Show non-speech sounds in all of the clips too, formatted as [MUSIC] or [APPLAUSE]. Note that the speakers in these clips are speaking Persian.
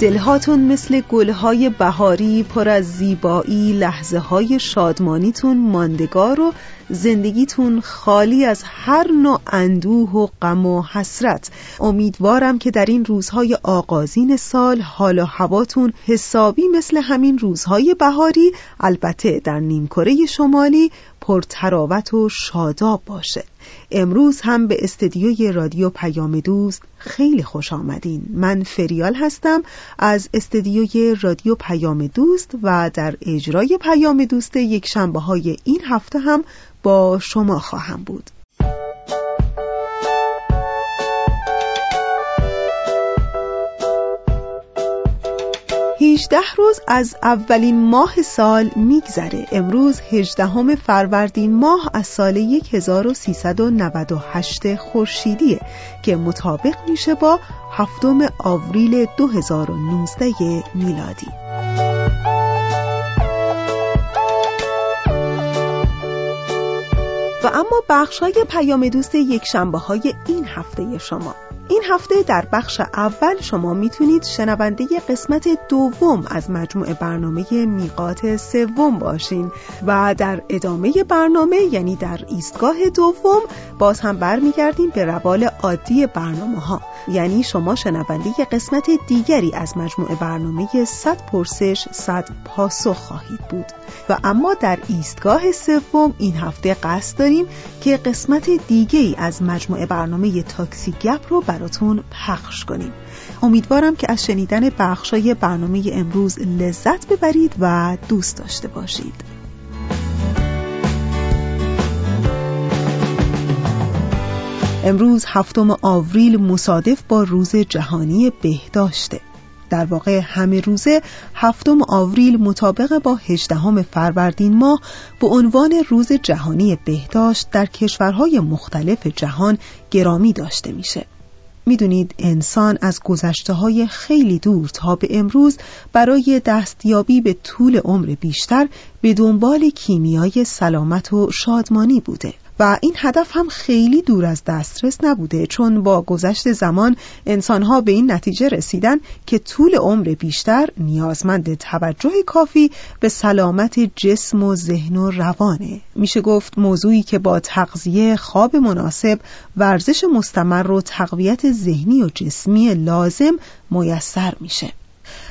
دلهاتون مثل گلهای بهاری پر از زیبایی لحظه های شادمانیتون ماندگار و زندگیتون خالی از هر نوع اندوه و غم و حسرت. امیدوارم که در این روزهای آغازین سال حال و هواتون حسابی مثل همین روزهای بهاری البته در نیمکره شمالی پرتراوت و شاداب باشه. امروز هم به استدیوی رادیو پیام دوست خیلی خوش آمدین. من فریال هستم از استدیوی رادیو پیام دوست و در اجرای پیام دوست یک شنبه های این هفته هم با شما خواهم بود. 18 روز از اولین ماه سال میگذره. امروز 18 فروردین ماه از سال 1398 خورشیدیه که مطابق میشه با هفتم آوریل 2019 میلادی. و اما بخش های پیام دوست یک شنبه های این هفته شما. این هفته در بخش اول شما می‌تونید شنونده قسمت دوم از مجموع برنامه میقات سوم باشین و در ادامه برنامه یعنی در ایستگاه دوم باز هم برمیگردیم به روال عادی برنامه ها یعنی شما شنونده قسمت دیگری از مجموع برنامه 100 پرسش 100 پاسخ خواهید بود. و اما در ایستگاه سوم این هفته قصد داریم که قسمت دیگه ای از مجموع برنامه تاکسی گپ رو براتون پخش کنیم. امیدوارم که از شنیدن بخشای برنامه امروز لذت ببرید و دوست داشته باشید. امروز هفتم آوریل مصادف با روز جهانی بهداشته. در واقع همه روزه هفتم آوریل مطابق با هجدهم فروردین ماه به عنوان روز جهانی بهداشت در کشورهای مختلف جهان گرامی داشته میشه. می‌دونید انسان از گذشته های خیلی دور تا به امروز برای دستیابی به طول عمر بیشتر به دنبال کیمیای سلامت و شادمانی بوده. و این هدف هم خیلی دور از دسترس نبوده چون با گذشت زمان انسانها به این نتیجه رسیدن که طول عمر بیشتر نیازمند توجه کافی به سلامت جسم و ذهن و روانه. میشه گفت موضوعی که با تغذیه خواب مناسب ورزش مستمر و تقویت ذهنی و جسمی لازم میسر میشه.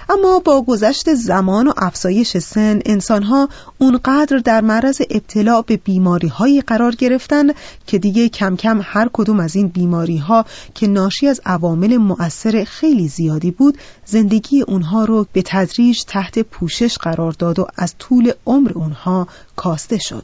اما با گذشت زمان و افزایش سن انسانها اونقدر در معرض ابتلا به بیماری هایی قرار گرفتن که دیگه کم کم هر کدوم از این بیماری ها که ناشی از عوامل مؤثر خیلی زیادی بود زندگی اونها رو به تدریج تحت پوشش قرار داد و از طول عمر اونها کاسته شد.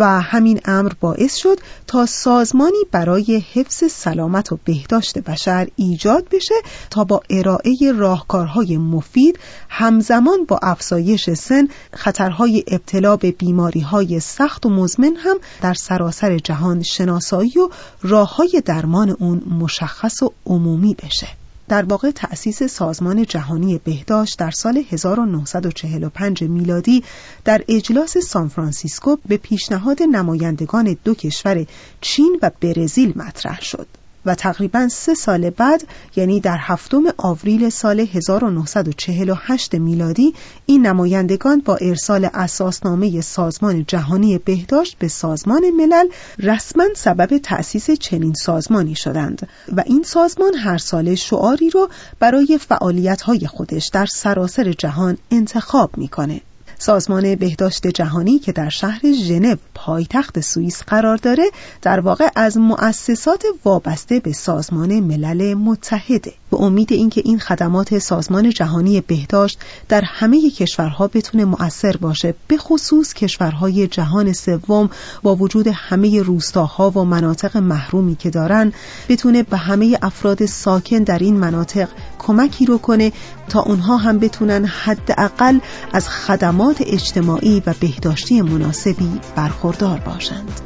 و همین امر باعث شد تا سازمانی برای حفظ سلامت و بهداشت بشر ایجاد بشه تا با ارائه راهکارهای مفید همزمان با افزایش سن خطرهای ابتلا به بیماریهای سخت و مزمن هم در سراسر جهان شناسایی و راههای درمان اون مشخص و عمومی بشه. در واقع تأسیس سازمان جهانی بهداشت در سال 1945 میلادی در اجلاس سانفرانسیسکو به پیشنهاد نمایندگان دو کشور چین و برزیل مطرح شد. و تقریبا سه سال بعد یعنی در هفتم آوریل سال 1948 میلادی این نمایندگان با ارسال اساسنامه سازمان جهانی بهداشت به سازمان ملل رسما سبب تأسیس چنین سازمانی شدند و این سازمان هر سال شعاری رو برای فعالیت‌های خودش در سراسر جهان انتخاب می‌کنه. سازمان بهداشت جهانی که در شهر ژنو پایتخت سوئیس قرار داره در واقع از مؤسسات وابسته به سازمان ملل متحده. به امید اینکه این خدمات سازمان جهانی بهداشت در همه کشورها بتونه مؤثر باشه به خصوص کشورهای جهان سوم با وجود همه روستاها و مناطق محرومی که دارن بتونه به همه افراد ساکن در این مناطق کمکی رو کنه تا اونها هم بتونن حداقل از خدمات اجتماعی و بهداشتی مناسبی برخوردار باشند.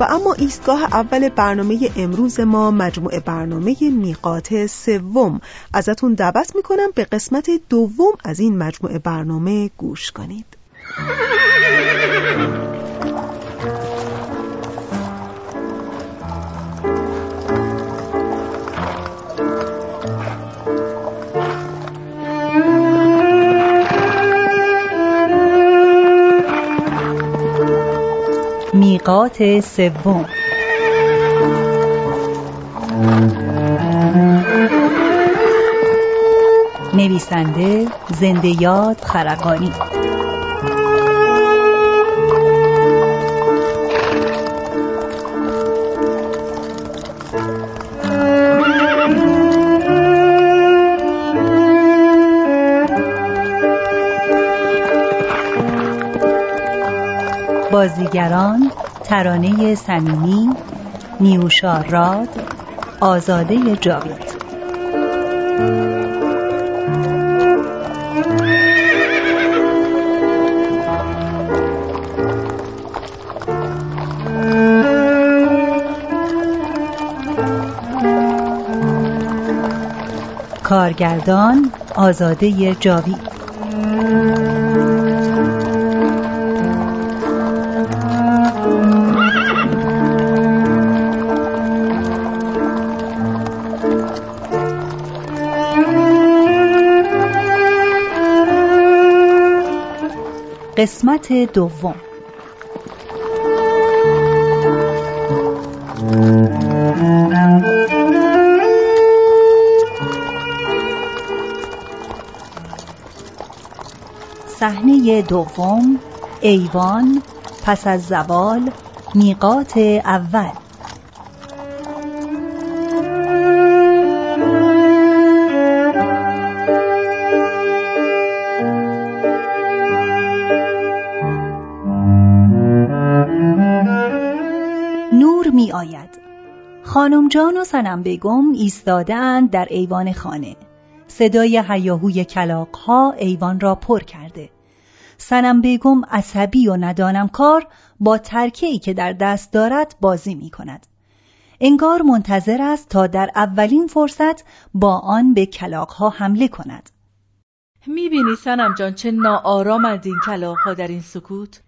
و اما ایستگاه اول برنامه امروز ما مجموعه برنامه میقات سوم ازتون دعوت می‌کنم به قسمت دوم از این مجموعه برنامه گوش کنید میقات سوم. نویسنده زنده یاد خرقانی. بازیگران ترانه صمیمی نیوشا راد آزاده جاوید. کارگردان آزاده جاوید. قسمت دوم. صحنه دوم ایوان پس از زوال میقات اول. خانم جان و سنم بیگم ایستادهاند در ایوان خانه. صدای هیاهوی کلاق ها ایوان را پر کرده. سنم بیگم عصبی و ندانم کار با ترکه ای که در دست دارد بازی می کند انگار منتظر است تا در اولین فرصت با آن به کلاق ها حمله کند. می‌بینی سنم جان چه ناآرامند این کلاق ها در این سکوت؟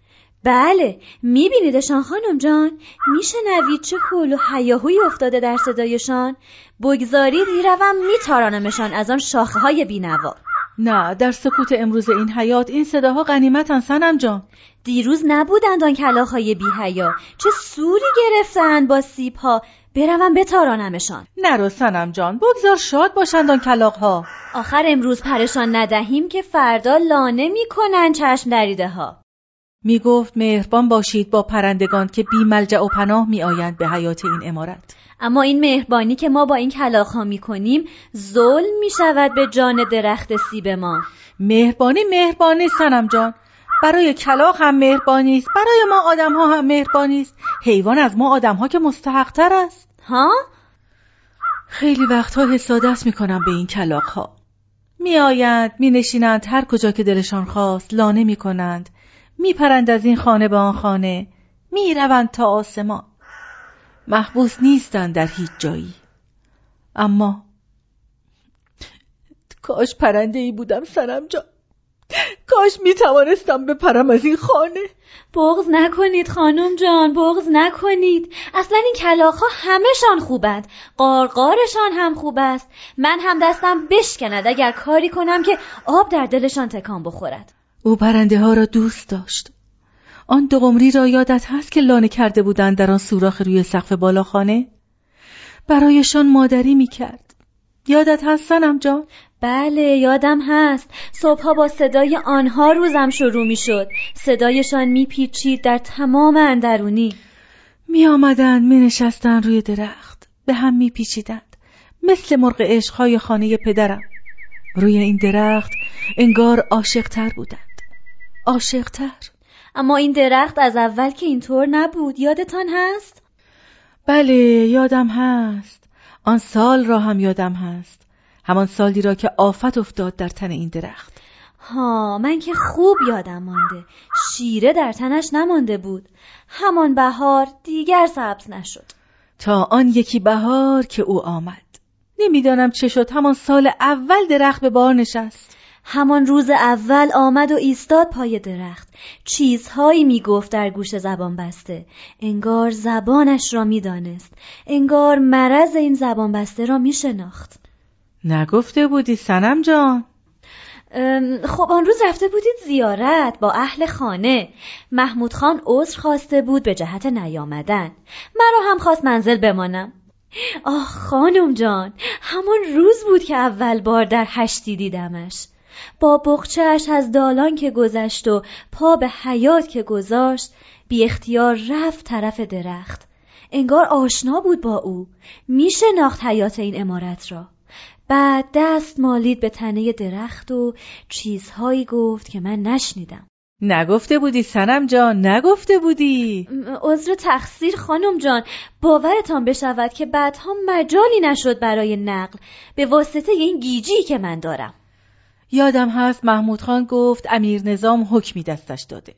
بله میبینیدشان خانم جان. میشنوید چه حول و حیاهوی افتاده در صدایشان. بگذارید می‌روم میتارانمشان از آن شاخه های بینوا. نه در سکوت امروز این حیات این صداها غنیمتن سنم جان. دیروز نبودند آن کلاخهای بی حیا چه سوری گرفتند با سیب ها بروم بتارانمشان. نرو سنم جان بگذار شاد باشند آن کلاقها آخر امروز پرشان ندهیم که فردا لانه می‌کنند چشم دریده ها می گفت مهربان باشید با پرندگان که بی ملجع و پناه می آیند به حیات این امارت. اما این مهربانی که ما با این کلاخ ها می کنیم ظلم می شود به جان درخت سیب ما. مهربانی مهربانی سنم جان. برای کلاق هم مهربانی است برای ما آدم ها هم مهربانی است. حیوان از ما آدم ها که مستحق تر است. ها؟ خیلی وقتها حسادت می کنم به این کلاق ها می آیند می نشینند هر کجا که دلشان خواست لانه می کنند میپرند از این خانه به آن خانه. می‌روند تا آسمان. محبوس نیستند در هیچ جایی. اما کاش پرنده ای بودم سرم جا. کاش می توانستم بپرم از این خانه. بغز نکنید خانم جان بغز نکنید. اصلا این کلاخ همهشان خوبند. قارقارشان هم خوب است. من هم دستم بشکند اگر کاری کنم که آب در دلشان تکان بخورد. او پرنده ها را دوست داشت. آن دو قمری را یادت هست که لانه کرده بودند در آن سوراخ روی سقف بالاخانه؟ برایشان مادری می‌کرد. یادت هست سنم جان؟ بله یادم هست. صبحها با صدای آنها روزم شروع می شد صدایشان می پیچید در تمام اندرونی. می آمدن می نشستن روی درخت. به هم می پیچیدند مثل مرغ عشقهای خانه پدرم. روی این درخت انگار عاشقتر بودند. عاشقتر. اما این درخت از اول که اینطور نبود. یادتان هست؟ بله یادم هست. آن سال را هم یادم هست. همان سالی را که آفت افتاد در تن این درخت. ها من که خوب یادم مانده. شیره در تنش نمانده بود. همان بهار دیگر سبز نشد. تا آن یکی بهار که او آمد. نمی‌دانم چه شد. همان سال اول درخت به بار نشست. همان روز اول آمد و ایستاد پای درخت. چیزهایی می‌گفت در گوش زبان بسته. انگار زبانش را می‌دانست. انگار مرض این زبان بسته را میشناخت. نگفته بودی سنم جان؟ خب آن روز رفته بودید زیارت با اهل خانه. محمود خان عذر خواسته بود به جهت نیامدن. مرا هم خواست منزل بمانم. آه خانم جان همان روز بود که اول بار در هشتی دیدمش. با بخچهش از دالان که گذشت و پا به حیات که گذاشت بی اختیار رفت طرف درخت. انگار آشنا بود با او. میشناخت حیات این امارت را. بعد دست مالید به تنه درخت و چیزهایی گفت که من نشنیدم. نگفته بودی سنم جان نگفته بودی. عذر تقصیر خانم جان. باورتان بشود که بعدها مجالی نشد برای نقل به واسطه این گیجی که من دارم. یادم هست محمود خان گفت امیر نظام حکمی دستش داده.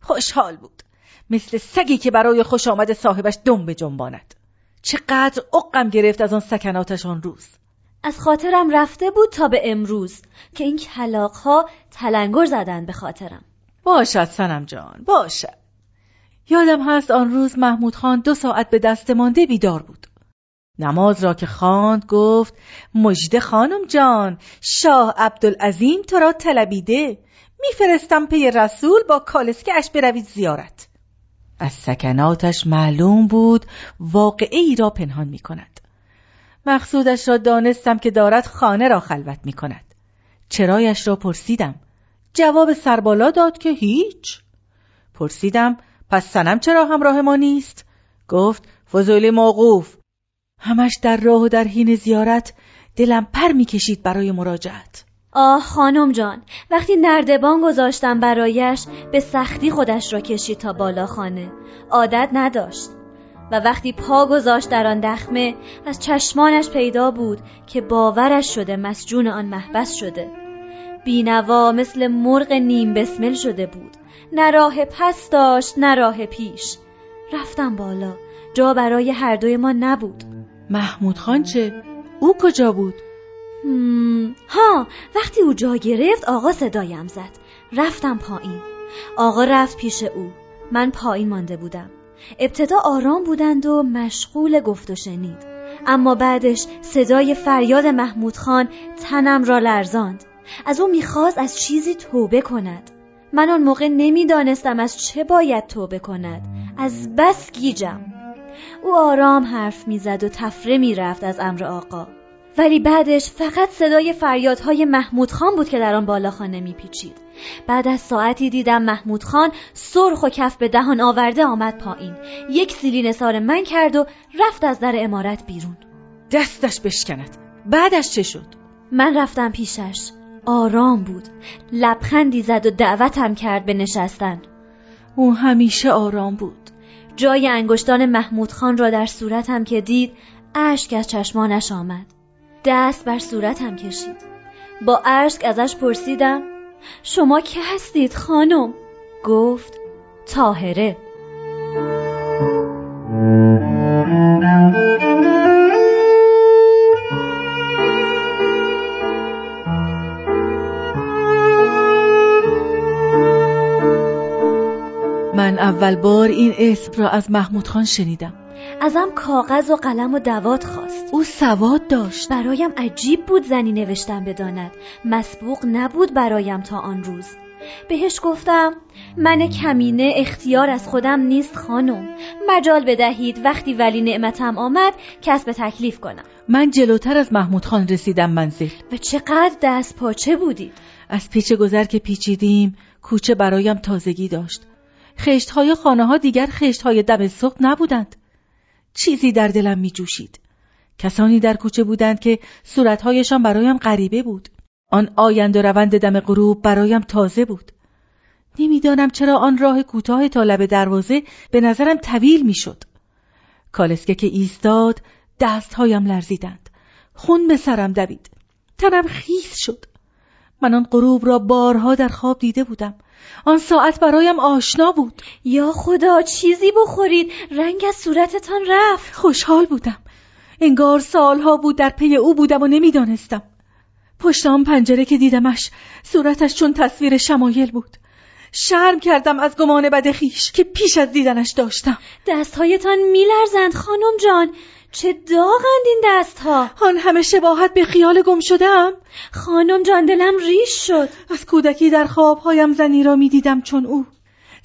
خوشحال بود. مثل سگی که برای خوش آمد صاحبش دم به جنباند. چقدر اقم گرفت از آن سکناتش آن روز. از خاطرم رفته بود تا به امروز که این کلاقها تلنگر زدن به خاطرم. باشد سنم جان باشد. یادم هست آن روز محمود خان دو ساعت به دست مانده بیدار بود. نماز را که خواند گفت مجد خانم جان شاه عبدالعظیم تو را طلبیده میفرستم پی رسول با کالسکه اش بروید زیارت. از سکناتش معلوم بود واقعه ای را پنهان می کند مقصودش را دانستم که دارد خانه را خلوت می کند چرایش را پرسیدم. جواب سربالا داد که هیچ. پرسیدم پس سنم چرا همراه ما نیست؟ گفت فضولی موقوف. همش در راه و در حین زیارت دلم پر می‌کشید برای مراجعت. آه خانم جان وقتی نردبان گذاشتم برایش به سختی خودش را کشید تا بالا خانه. عادت نداشت. و وقتی پا گذاشت در آن دخمه از چشمانش پیدا بود که باورش شده مسجون آن محبس شده. بینوا مثل مرغ نیم بسمل شده بود. نه راه پس داشت نه راه پیش. رفتم بالا. جا برای هر دوی ما نبود. محمود خان چه؟ او کجا بود؟ ها وقتی او جا گرفت آقا صدایم زد. رفتم پایین. آقا رفت پیش او. من پایین مانده بودم. ابتدا آرام بودند و مشغول گفت و شنید. اما بعدش صدای فریاد محمود خان تنم را لرزاند. از او می‌خواست از چیزی توبه کند. من آن موقع نمی‌دانستم از چه باید توبه کند. از بس گیجم. او آرام حرف می‌زد و تفره می‌رفت از امر آقا. ولی بعدش فقط صدای فریادهای محمود خان بود که در آن بالاخانه میپیچید. بعد از ساعتی دیدم محمود خان سرخ و کف به دهان آورده آمد پایین. یک سیلی نثار من کرد و رفت از در امارت بیرون. دستش بشکند. بعدش چه شد؟ من رفتم پیشش. آرام بود. لبخندی زد و دعوتم کرد به نشستن. او همیشه آرام بود. جای انگشتان محمود خان را در صورتم که دید اشک از چشمانش آمد. دست بر صورتم کشید. با اشک ازش پرسیدم شما که هستید خانم؟ گفت تاهره اول بار این اسم را از محمود خان شنیدم. ازم کاغذ و قلم و دوات خواست. او سواد داشت. برایم عجیب بود زنی نوشتن بداند. مسبوق نبود برایم تا آن روز. بهش گفتم من کمینه اختیار از خودم نیست خانم. مجال بدهید وقتی ولی نعمتم آمد کسب تکلیف کنم. من جلوتر از محمود خان رسیدم منزل. و چقدر دست پاچه بودید. از پیچ گذر که پیچیدیم کوچه برایم تازگی داشت. خشت های خانه ها دیگر خشت های دم سخت نبودند. چیزی در دلم می جوشید کسانی در کوچه بودند که صورتهایشان برایم غریبه بود. آن آیند و روند دم غروب برایم تازه بود. نمی‌دانم چرا آن راه کوتاه تا لب دروازه به نظرم طویل می‌شد. کالسکه که ایستاد دستهایم لرزیدند. خون به سرم دوید. تنم خیس شد. من آن غروب را بارها در خواب دیده بودم. آن ساعت برایم آشنا بود. یا خدا چیزی بخورید. رنگ از صورتتان رفت. خوشحال بودم. انگار سالها بود در پی او بودم و نمی‌دانستم. پشت آن پنجره که دیدمش صورتش چون تصویر شمایل بود. شرم کردم از گمان بد خیش که پیش از دیدنش داشتم. دستهایتان میلرزند خانم جان. چه داغند این دستها. آن همه شباهت به خیال گم شدم. خانم جان دلم ریش شد. از کودکی در خوابهایم زنی را می‌دیدم چون او.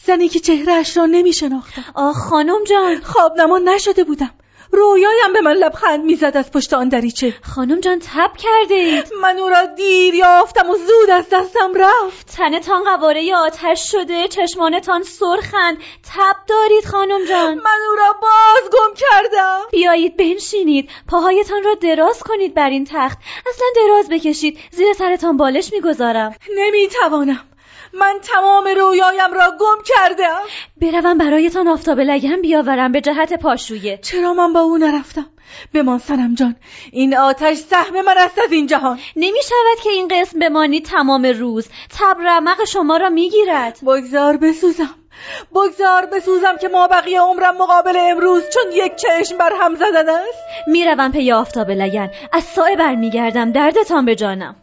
زنی که چهرهش را نمی شناختم آه خانم جان. خواب نمان نشده بودم. رویایم به من لبخند می‌زد از پشت آن دریچه. خانم جان تب کرده اید. من او را دیر یافتم و زود از دستم رفت. تنتان قواره آتش شده چشمانتان سرخند. تب دارید خانم جان. من او را باز گم کردم. بیایید بنشینید. پاهایتان را دراز کنید بر این تخت. اصلا دراز بکشید. زیر سرتان بالش می‌گذارم. نمی‌توانم. من تمام رویایم را گم کردم. بروم برایتان آفتاب لگن بیاورم به جهت پاشویه. چرا من با او نرفتم؟ بمان سنم جان. این آتش سهم من است از این جهان. نمی شود که این قسم بمانید تمام روز. تب رمق شما را می‌گیرد. بگذار بسوزم. بگذار بسوزم که ما بقیه عمرم مقابل امروز چون یک چشم بر هم زدن است. می‌روم پی آفتاب لگن. از سایه برمیگردم. دردتان به جانم.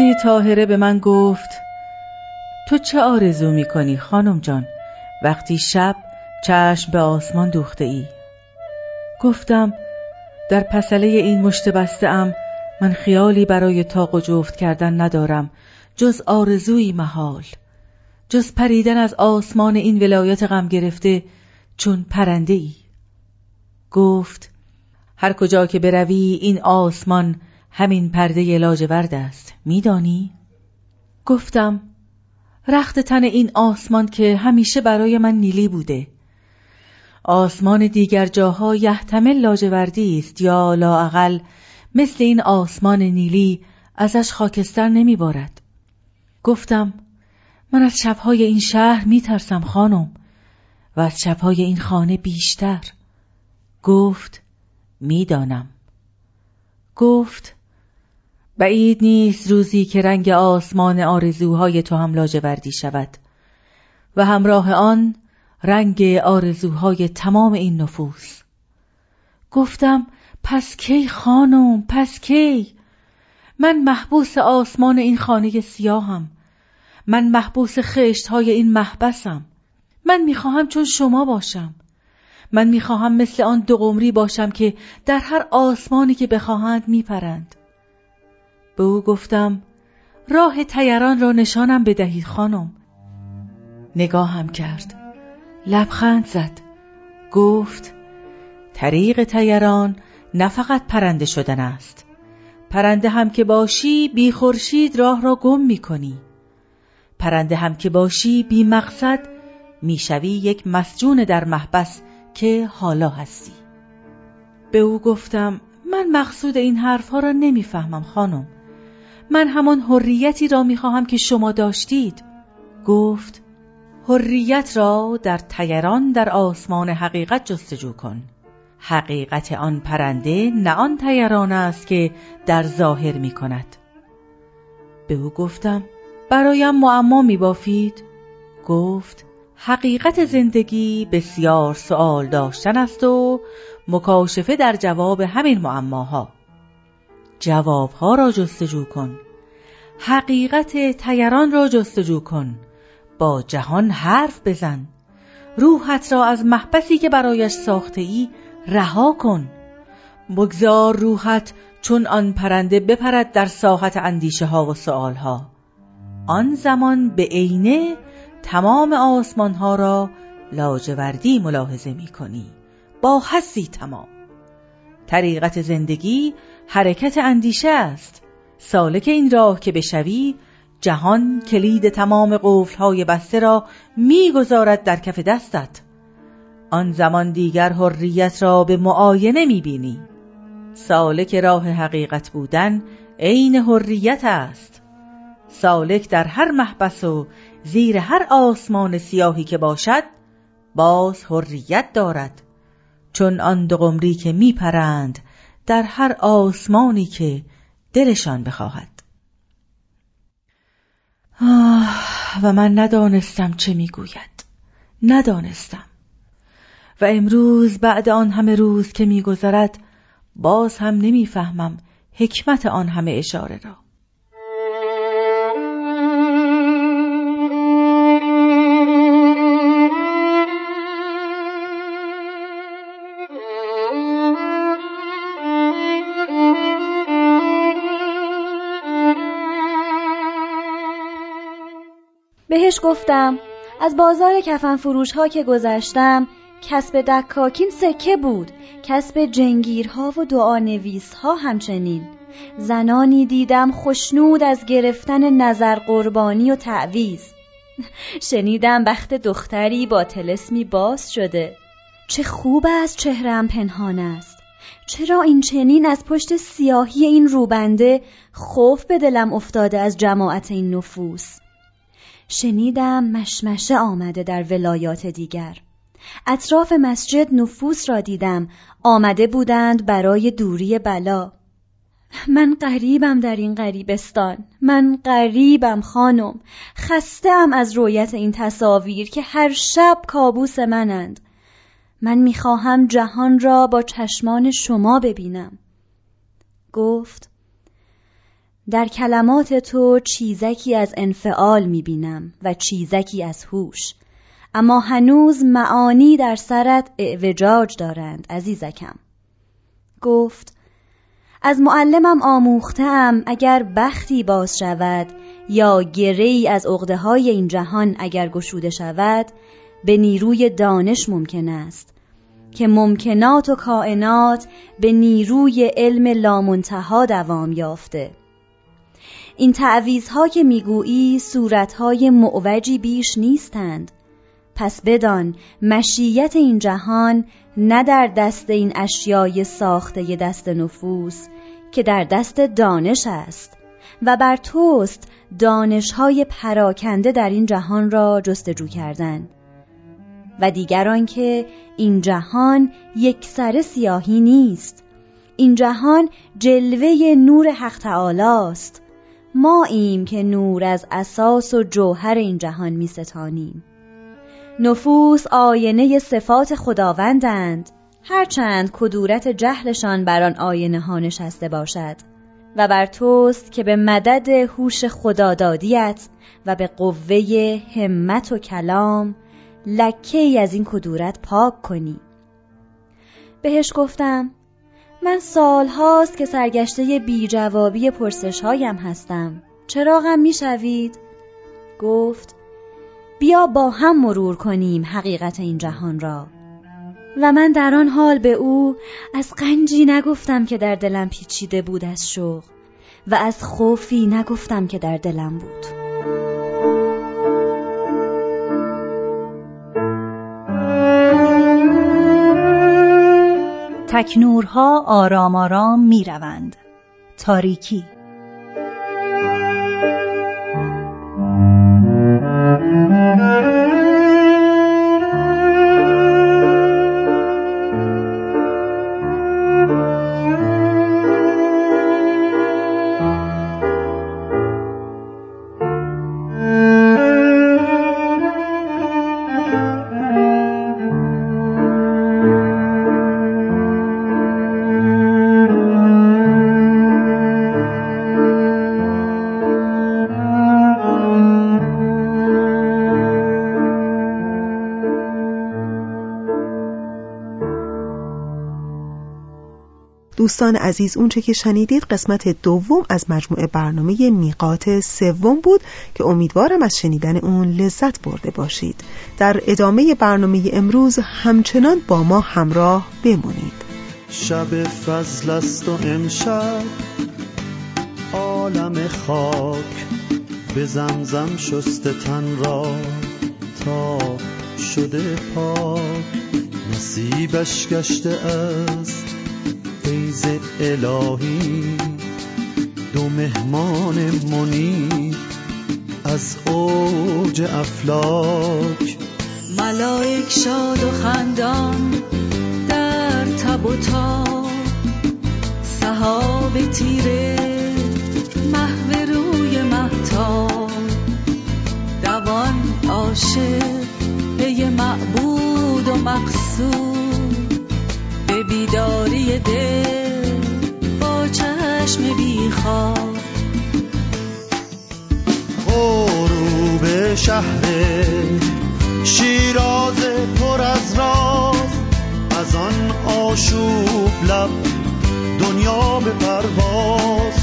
روزی تاهره به من گفت تو چه آرزو می کنی خانم جان؟ وقتی شب چشم به آسمان دوخته ای. گفتم در پسله این مشت بسته ام من خیالی برای تاق و جفت کردن ندارم جز آرزوی محال. جز پریدن از آسمان این ولایت غم گرفته چون پرنده ای گفت هر کجا که بروی این آسمان همین پرده لاجورد است. میدانی؟ گفتم رخت تن این آسمان که همیشه برای من نیلی بوده. آسمان دیگر جاها یحتمل لاجوردی است یا لااقل مثل این آسمان نیلی ازش خاکستر نمیبارد. گفتم من از شبهای این شهر میترسم خانم و از شبهای این خانه بیشتر. گفت می‌دانم. گفت بعید نیست روزی که رنگ آسمان آرزوهای تو هم لاجوردی شود. و همراه آن رنگ آرزوهای تمام این نفوس. گفتم پس کی خانم؟ پس کی؟ من محبوس آسمان این خانه سیاهم. من محبوس خشت های این محبسم. من می‌خواهم چون شما باشم. من می‌خواهم مثل آن دو قمری باشم که در هر آسمانی که بخواهند میپرند. به او گفتم راه تیران را نشانم بدهید خانم. نگاهم کرد. لبخند زد. گفت طریق تیران نه فقط پرنده شدن است. پرنده هم که باشی بی خورشید راه را گم می کنی پرنده هم که باشی بی مقصد می‌شوی یک مسجون در محبس که حالا هستی. به او گفتم من مقصود این حرفها را نمی‌فهمم خانم. من همان حریتی را می‌خواهم که شما داشتید. گفت حریت را در تیران در آسمان حقیقت جستجو کن. حقیقت آن پرنده نه آن تیران است که در ظاهر می کند به او گفتم برایم معما می بافید گفت حقیقت زندگی بسیار سوال داشتن است و مکاشفه در جواب همین معماها. جوابها را جستجو کن. حقیقت تیران را جستجو کن. با جهان حرف بزن. روحت را از محبسی که برایش ساخته ای رها کن. بگذار روحت چون آن پرنده بپرد در ساحت اندیشه ها و سؤال ها آن زمان به عینه تمام آسمان ها را لاجوردی ملاحظه می کنی با حسی تمام. طریقت زندگی حرکت اندیشه است. سالک این راه که بشوی جهان کلید تمام قفلهای بسته را می‌گذارد در کف دستت. آن زمان دیگر حریت را به معاینه می‌بینی. سالک راه حقیقت بودن عین حریت است. سالک در هر محبس و زیر هر آسمان سیاهی که باشد باز حریت دارد. چون آن دو قمری که میپرند در هر آسمانی که دلشان بخواهد. و من ندانستم چه می‌گوید. ندانستم. و امروز بعد آن همه روز که میگذرد باز هم نمی‌فهمم حکمت آن همه اشاره را. بهش گفتم از بازار کفن فروش ها که گذشتم کسب دکاکین سکه بود. کسب جنگیرها و دعا نویس ها همچنین. زنانی دیدم خشنود از گرفتن نظر قربانی و تعویز [LAUGHS] شنیدم بخت دختری با تلسمی باز شده. چه خوب از چهرم پنهان است. چرا این چنین از پشت سیاهی این روبنده خوف به دلم افتاده از جماعت این نفوس؟ شنیدم مشمشه آمده در ولایات دیگر. اطراف مسجد نفوس را دیدم. آمده بودند برای دوری بلا. من قریبم در این غریبستان. من قریبم خانم. خستم از رویت این تصاویر که هر شب کابوس منند. من می‌خواهم جهان را با چشمان شما ببینم. گفت در کلمات تو چیزکی از انفعال می‌بینم و چیزکی از هوش. اما هنوز معانی در سرت اعوجاج دارند عزیزکم. گفت از معلمم آموختم اگر بختی باز شود یا گری از عقده های این جهان اگر گشوده شود به نیروی دانش ممکن است که ممکنات و کائنات به نیروی علم لامنتها دوام یافته. این تعویزها که می‌گویی صورتهای معوجی بیش نیستند. پس بدان مشیت این جهان نه در دست این اشیای ساخته دست نفوس که در دست دانش است و بر توست دانشهای پراکنده در این جهان را جستجو کردن. و دیگران که این جهان یک سر سیاهی نیست. این جهان جلوه نور حق تعالی است. ما ایم که نور از اساس و جوهر این جهان می ستانیم. نفوس آینه صفات خداوندند هرچند کدورت جهلشان بر آن آینه ها نشسته باشد و بر توست که به مدد هوش خدادادیت و به قوه همت و کلام لکه ای از این کدورت پاک کنی بهش گفتم من سال هاست که سرگشته بی جوابی پرسش هایم هستم. چرا غم می شوید؟ گفت بیا با هم مرور کنیم حقیقت این جهان را. و من در آن حال به او از قنجی نگفتم که در دلم پیچیده بود از شوق و از خوفی نگفتم که در دلم بود. تکنورها آرام آرام می روند. تاریکی دوستان عزیز اونچه که شنیدید قسمت دوم از مجموعه برنامه میقات سوم بود که امیدوارم از شنیدن اون لذت برده باشید. در ادامه برنامه امروز همچنان با ما همراه بمونید. شب فضل است و امشب عالم خاک به زمزم شست تن را تا شده پاک. نصیبش گشته است فیض الهی دو مهمان منی از اوج افلاک. ملائک شاد و خندان در تب و تاب صحاب تیره محو روی محتاب. دوان عاشق پی معبود و مقصود. بیداری دل با چشم بیخواب غروب شهر شیراز پر از راز از آن آشوب لب دنیا به پرواز.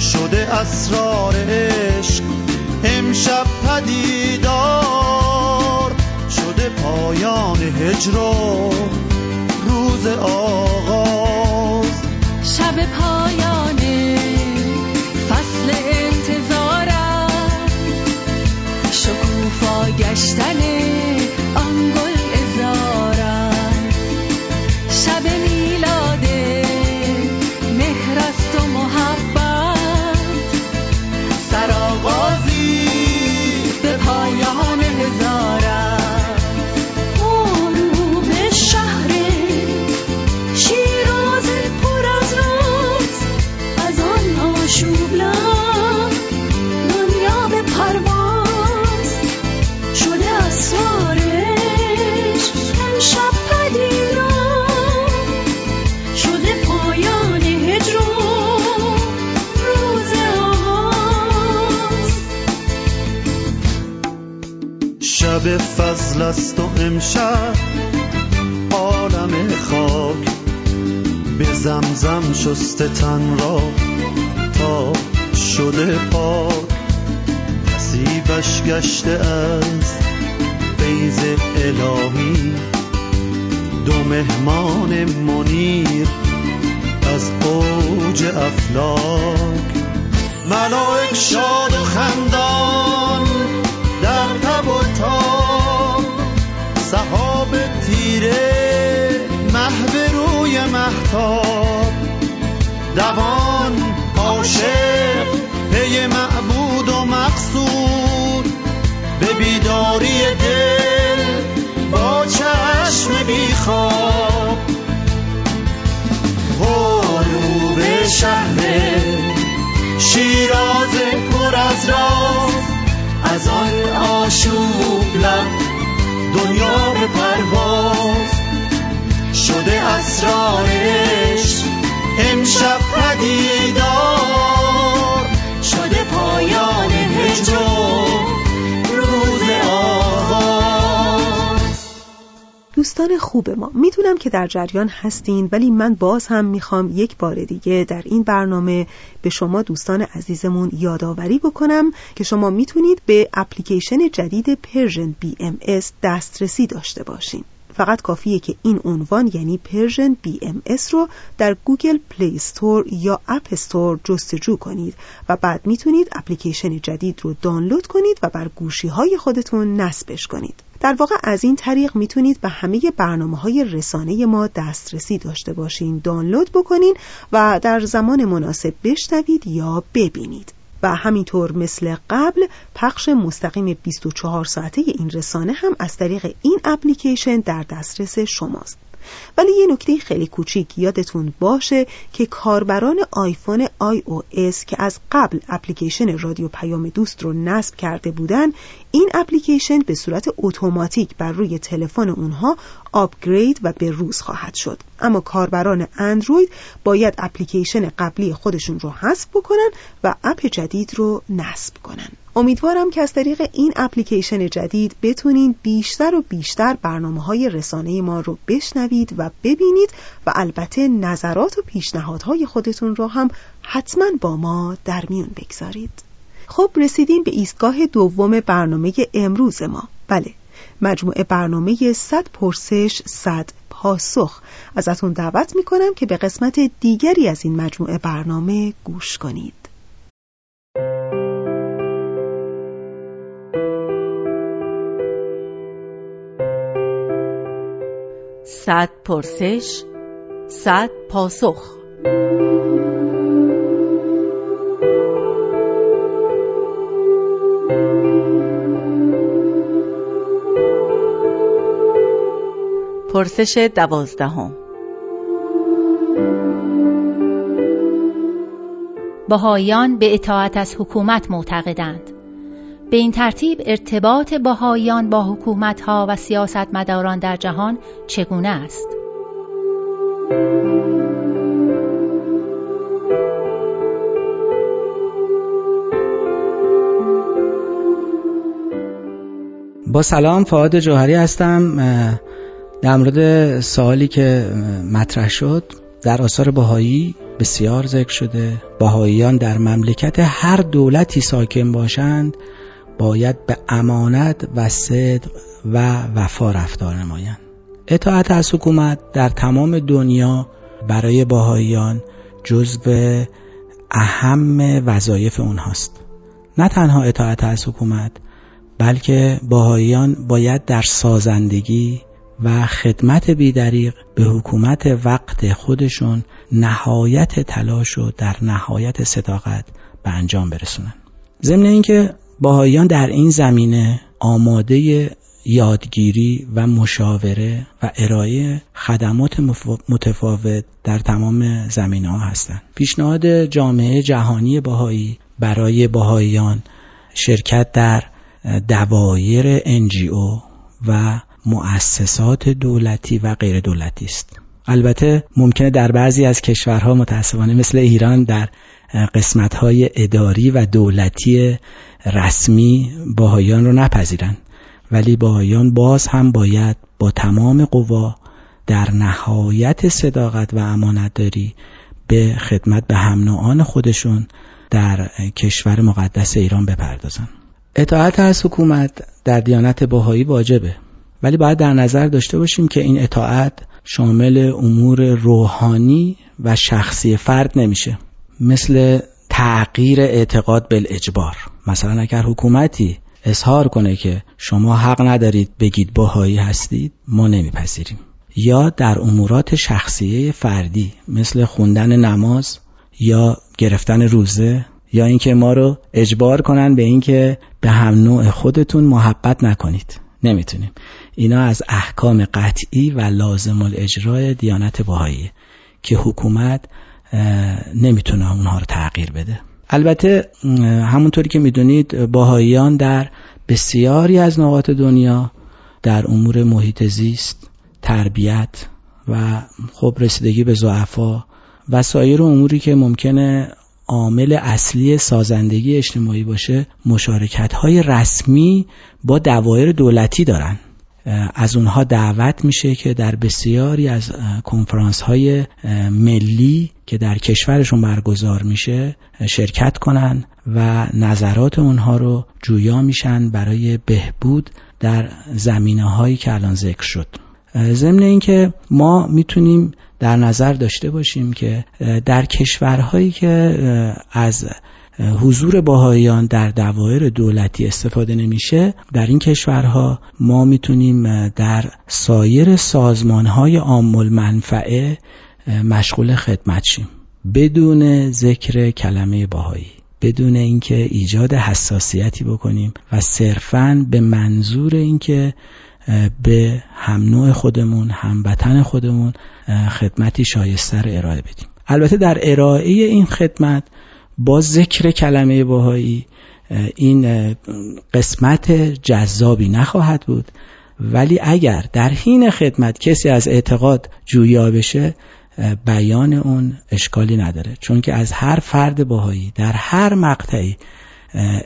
شده اسرار عشق امشب پدیدار شده پایان هجر روز آغاز. شب پایان فصل انتظارم. شکوفا گشتن شسته تن را تا شده پاک. نصیبش گشته است فیض الهی. دو مهمان منیر از اوج افلاک. ملائک شاد و خندان در تب و تاب. صحاب تیره محو روی محتاب دوان عاشق پی معبود و مقصود. به بیداری دل با چشم بیخواب غروب شهر شیراز پر از راز. از آن آشوب لب دنیا به پرواز. شده اسرارش امشب پدیدار شده پایان روز آغاز. دوستان خوب ما می‌دونم که در جریان هستین ولی من باز هم می‌خوام یک بار دیگه در این برنامه به شما دوستان عزیزمون یادآوری بکنم که شما می‌تونید به اپلیکیشن جدید Persian BM دسترسی داشته باشین. فقط کافیه که این عنوان یعنی Persian M رو در Google Play Store یا App Store جستجو کنید و بعد می‌تونید اپلیکیشن جدید رو دانلود کنید و بر گوشی های خودتون نصبش کنید. در واقع از این طریق می‌تونید به همه برنامه های رسانه ما دسترسی داشته باشین دانلود بکنین و در زمان مناسب بشنوید یا ببینید. و همینطور مثل قبل پخش مستقیم 24 ساعته این رسانه هم از طریق این اپلیکیشن در دسترس شماست. ولی یه نکته خیلی کوچیک یادتون باشه که کاربران آیفون iOS که از قبل اپلیکیشن رادیو پیام دوست رو نصب کرده بودن این اپلیکیشن به صورت اتوماتیک بر روی تلفن اونها آپگرید و به روز خواهد شد. اما کاربران اندروید باید اپلیکیشن قبلی خودشون رو حذف بکنن و اپ جدید رو نصب کنن. امیدوارم که از طریق این اپلیکیشن جدید بتونید بیشتر و بیشتر برنامه های رسانه ما رو بشنوید و ببینید و البته نظرات و پیشنهادهای خودتون رو هم حتما با ما در میون بگذارید. خب رسیدیم به ایستگاه دوم برنامه امروز ما. بله مجموعه برنامه 100 پرسش 100 پاسخ. ازتون دعوت می‌کنم که به قسمت دیگری از این مجموعه برنامه گوش کنید. صد پرسش صد پاسخ. پرسش دوازدهم. بهاییان به اطاعت از حکومت معتقدند. به این ترتیب ارتباط بهاییان با حکومتها و سیاستمداران در جهان چگونه است؟ با سلام فعاد جوهری هستم. در مورد سوالی که مطرح شد در آثار بهایی بسیار ذکر شده. بهاییان در مملکت هر دولتی ساکن باشند. باید به امانت و صدق و وفا رفتار نمایند. اطاعت از حکومت در تمام دنیا برای باهاییان جزو اهم وظایف اونهاست. نه تنها اطاعت از حکومت بلکه باهاییان باید در سازندگی و خدمت بیدریق به حکومت وقت خودشون نهایت تلاش و در نهایت صداقت به انجام برسونن. ضمن اینکه باهاییان در این زمینه آماده یادگیری و مشاوره و ارائه خدمات متفاوت در تمام زمینه ها هستند. پیشنهاد جامعه جهانی باهایی برای باهاییان شرکت در دوایر NGO و مؤسسات دولتی و غیر دولتی است. البته ممکنه در بعضی از کشورها متاسفانه مثل ایران در قسمت های اداری و دولتی رسمی باهایان رو نپذیرند ولی باهایان باز هم باید با تمام قوا در نهایت صداقت و امانتداری به خدمت به هم خودشون در کشور مقدس ایران بپردازن. اطاعت از حکومت در دیانت باهایی واجبه. ولی باید در نظر داشته باشیم که این اطاعت شامل امور روحانی و شخصی فرد نمیشه. مثل تغییر اعتقاد بالاجبار مثلا اگر حکومتی اظهار کنه که شما حق ندارید بگید باهایی هستید ما نمیپذیریم. یا در امورات شخصیه فردی مثل خوندن نماز یا گرفتن روزه یا اینکه ما رو اجبار کنن به اینکه به هم نوع خودتون محبت نکنید. نمی‌تونیم. اینا از احکام قطعی و لازم الاجرای دیانت باهایی که حکومت نمی‌تونه اونها رو تغییر بده. البته همونطوری که می‌دونید باهاییان در بسیاری از نقاط دنیا در امور محیط زیست تربیت و خب رسیدگی به زعفا و سایر اموری که ممکنه عامل اصلی سازندگی اجتماعی باشه مشارکت های رسمی با دوایر دولتی دارن. از اونها دعوت میشه که در بسیاری از کنفرانس های ملی که در کشورشون برگزار میشه شرکت کنن و نظرات اونها رو جویا میشن برای بهبود در زمینه هایی که الان ذکر شد. ضمن اینکه ما می‌تونیم در نظر داشته باشیم که در کشورهایی که از حضور باهایان در دوایر دولتی استفاده نمیشه. در این کشورها ما می‌تونیم در سایر سازمانهای عام منفعه مشغول خدمت شیم. بدون ذکر کلمه باهایی بدون اینکه ایجاد حساسیتی بکنیم و صرفا به منظور اینکه به هم نوع خودمون هموطن خودمون خدمتی شایسته ارائه بدیم. البته در ارائه این خدمت با ذکر کلمه باهایی این قسمت جذابی نخواهد بود. ولی اگر در حین خدمت کسی از اعتقاد جویا بشه بیان اون اشکالی نداره. چون که از هر فرد باهایی در هر مقطعی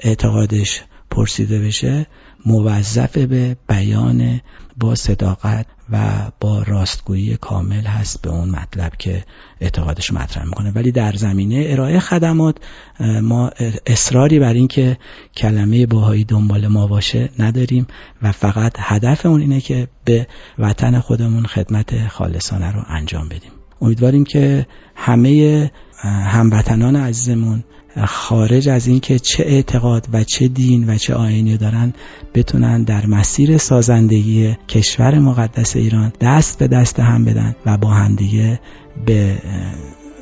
اعتقادش پرسیده بشه موظف به بیان با صداقت و با راستگویی کامل هست به اون مطلب که اعتقادش مطرح می‌کنه. ولی در زمینه ارائه خدمات ما اصراری بر این که کلمه باهایی دنبال ما باشه نداریم و فقط هدف اون اینه که به وطن خودمون خدمت خالصانه رو انجام بدیم. امیدواریم که همه هموطنان عزیزمون خارج از اینکه چه اعتقاد و چه دین و چه آینی دارن بتونن در مسیر سازندگی کشور مقدس ایران دست به دست هم بدن و با همدیگه به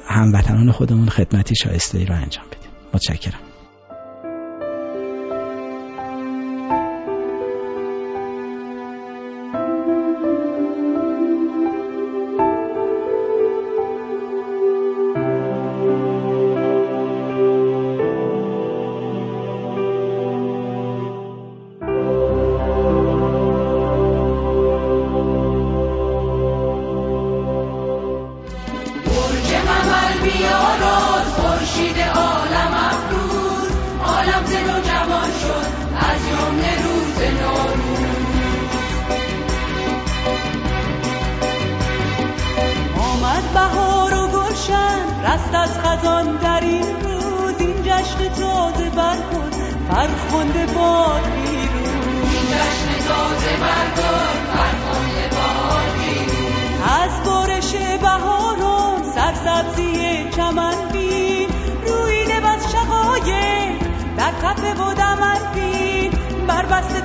هموطنان خودمون خدمتی شایسته ای رو انجام بدیم. متشکرم.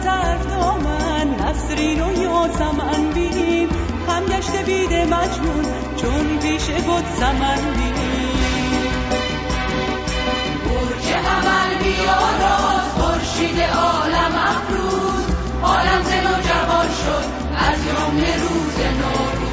در دامن نسرین و یا زمن هم گشت بید مجنون چون بیشه بود زمن بین. برج حمل بیاراز خورشید عالم افروز. عالم زن و جوان شد از یوم روز نو.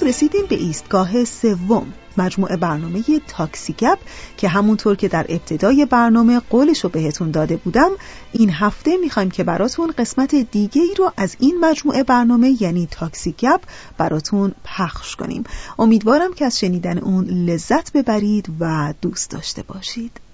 خب رسیدیم به ایستگاه سوم مجموعه برنامه تاکسی گپ که همونطور که در ابتدای برنامه قولش رو بهتون داده بودم این هفته می‌خوایم که براتون قسمت دیگه ای رو از این مجموعه برنامه یعنی تاکسی گپ براتون پخش کنیم. امیدوارم که از شنیدن اون لذت ببرید و دوست داشته باشید.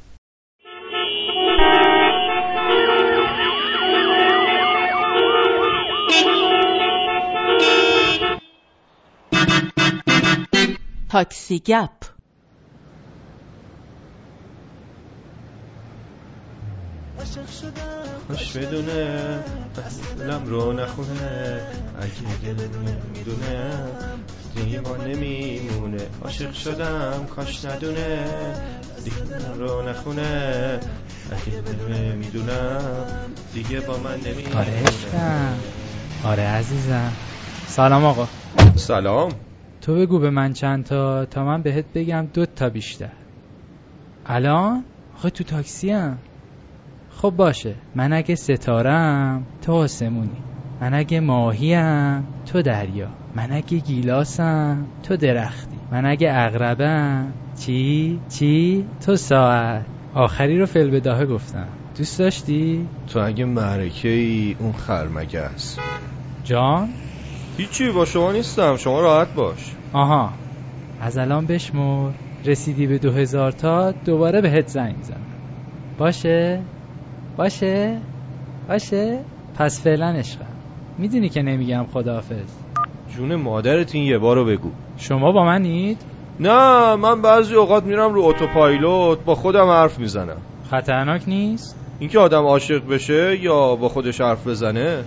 تاکسی گپ. خوش بدونه. دلم رو نخونه. اگه دل می‌دونه دیما نمیمونه. عاشق شدم کاش ندونه. دیگه رو نخونه. اگه دل می‌دونم دیگه با من نمیمونه. آره عشقم. آره عزیزم. سلام آقا. سلام. تو بگو به من چند تا تا من بهت بگم دو تا بیشتر. الان؟ آخه تو تاکسی هم خب باشه. من اگه ستارم تو آسمونی. من اگه ماهیم تو دریا. من اگه گیلاسم تو درختی. من اگه اغربم چی؟ چی؟ تو ساعت. آخری رو فل بداهه گفتم. دوست داشتی؟ تو اگه معرکه ای اون خرمگه است. جان؟ هیچی با شما نیستم. شما راحت باش. آها از الان بشمر رسیدی به دو هزار تا دوباره بهت زنگ می‌زنم باشه؟ باشه؟ باشه؟ پس فعلا عشقم می‌دونی که نمیگم خداحافظ جون مادرت این یه بارو بگو شما با منید؟ نه من بعضی اوقات میرم رو اتوپایلوت با خودم حرف می‌زنم خطرناک نیست؟ اینکه آدم عاشق بشه یا با خودش حرف بزنه اه،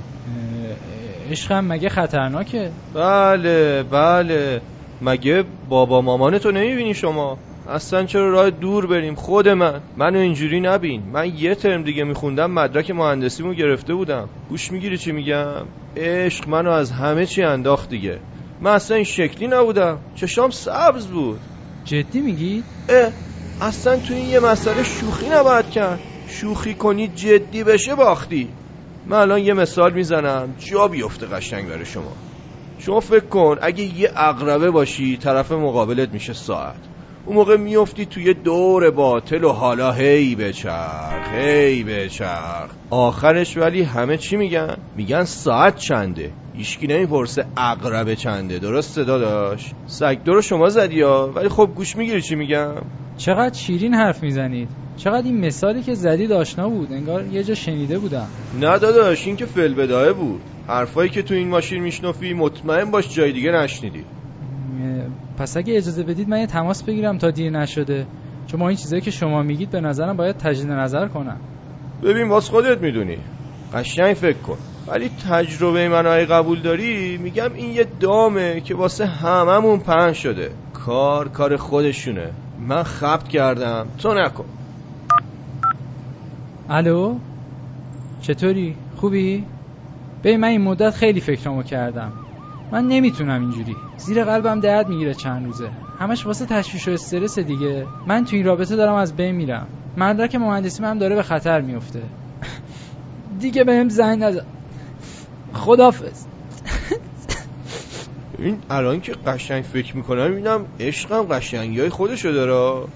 عشقم مگه خطرناکه؟ بله بله. مگه بابا مامانتو نمی‌بینی شما؟ اصلا چرا راه دور بریم؟ خود من. منو اینجوری نبین. من یه ترم دیگه میخوندم مدرک مهندسیمو گرفته بودم. گوش می‌گیری چی میگم؟ عشق منو از همه چی انداخت دیگه. من اصلا این شکلی نبودم. چشام سبز بود. جدی میگی؟ اه اصلا تو این یه مسئله شوخی نباید کرد. شوخی کنی جدی بشه باختی. من الان یه مثال می‌زنم. جا بیفته قشنگ برای شما. شما فکر کن اگه یه اقربه باشی طرف مقابلت میشه ساعت. اون موقع میفتی توی دور باطل و حالا هی بچرخ هی بچرخ. آخرش ولی همه چی میگن؟ میگن ساعت چنده؟ هیچکی نمی‌پرسه اقربه چنده. درسته داداش سگ رو شما زدی ها ولی خب گوش می‌گیری چی میگم؟ چقدر شیرین حرف می‌زنید. چقدر این مثالی که زدید آشنا بود. انگار یه جا شنیده بودم. نه داداش این که فل بداهه بود. حرفایی که تو این ماشین میشنفی مطمئن باش جای دیگه نشنیدی. پس اگه اجازه بدید من یه تماس بگیرم تا دیر نشده. چون ما این چیزایی که شما میگید به نظرم باید تجدید نظر کنم ببین باز خودت می‌دونی. قشنگ فکر کن. ولی تجربه من اگه قبول داری میگم این یه دامه که واسه هممون پهن شده. کار کار خودشونه. من خبت کردم. تو نکن. الو؟ چطوری؟ خوبی؟ ببین من این مدت خیلی فکرامو کردم. من نمی‌تونم اینجوری. زیر قلبم درد می‌گیره چند روزه. همش واسه تشویش و استرس دیگه. من تو این رابطه دارم از بین میرم. مدرک مهندسی هم داره به خطر میفته. [LAUGHS] دیگه بهم زنگ نزن. خدافظ [LAUGHS] این الان که قشنگ فکر می‌کنم می‌بینم عشقم قشنگی های خودشو داره.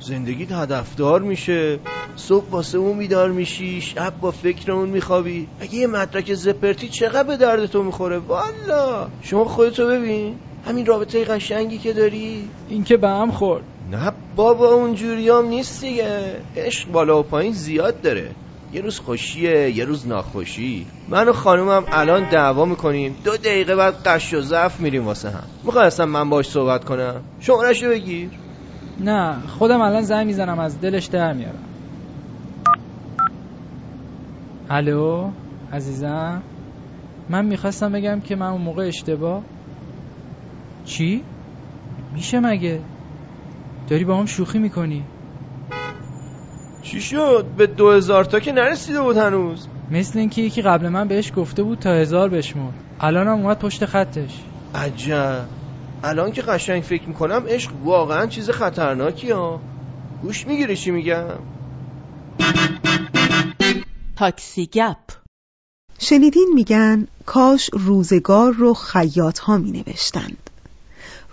زندگیت هدفدار میشه. صبح واسه اون بیدار میشی شب با فکر اون میخوابی. اگه یه مدرک زپرتی چقدر به درد تو می‌خوره؟ والا! شما خودتو ببین. همین رابطه قشنگی که داری. این که به هم خورد. نه بابا اونجوری هم نیست دیگه. عشق بالا و پایین زیاد داره. یه روز خوشیه یه روز ناخوشی. من و خانومم الان دعوا می‌کنیم. دو دقیقه بعد قش و ضعف میریم واسه هم. می‌خوای اصلا من باش صحبت کنم؟ شمارشو بگیر. نه خودم الان زنگ می‌زنم از دلش در میارم. الو عزیزم. من می‌خواستم بگم که من اون موقع اشتباه. چی؟ میشه مگه؟ داری با هم شوخی می‌کنی؟ چی شد؟ به دو هزار تا که نرسیده بود هنوز. مثل اینکه یکی قبل من بهش گفته بود تا هزار بشمر الان هم اومد پشت خطش. عجب. الان که قشنگ فکر می‌کنم عشق واقعا چیز خطرناکی ها. گوش می‌گیری چی میگم؟ تاکسی گپ. شنیدین میگن کاش روزگار رو خیاط ها می نوشتند.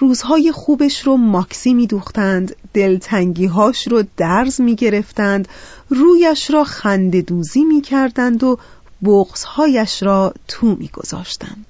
روزهای خوبش رو ماکسی می دوختند، دلتنگیهاش رو درز می گرفتند، رویش را خنده دوزی می کردند و بغزهایش را تو می گذاشتند.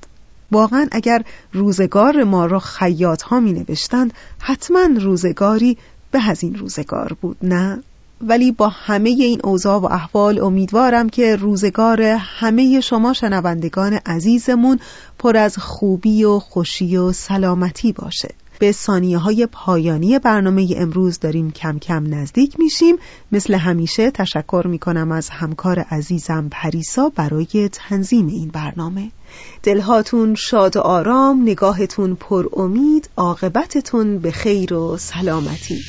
واقعا اگر روزگار ما را خیاط ها می نوشتند حتما روزگاری به از این روزگار بود نه؟ ولی با همه این اوضاع و احوال امیدوارم که روزگار همه شما شنوندگان عزیزمون پر از خوبی و خوشی و سلامتی باشه. به ثانیه های پایانی برنامه امروز داریم کم کم نزدیک میشیم. مثل همیشه تشکر می‌کنم از همکار عزیزم پریسا برای تنظیم این برنامه. دلهاتون شاد و آرام نگاهتون پر امید عاقبتتون به خیر و سلامتی.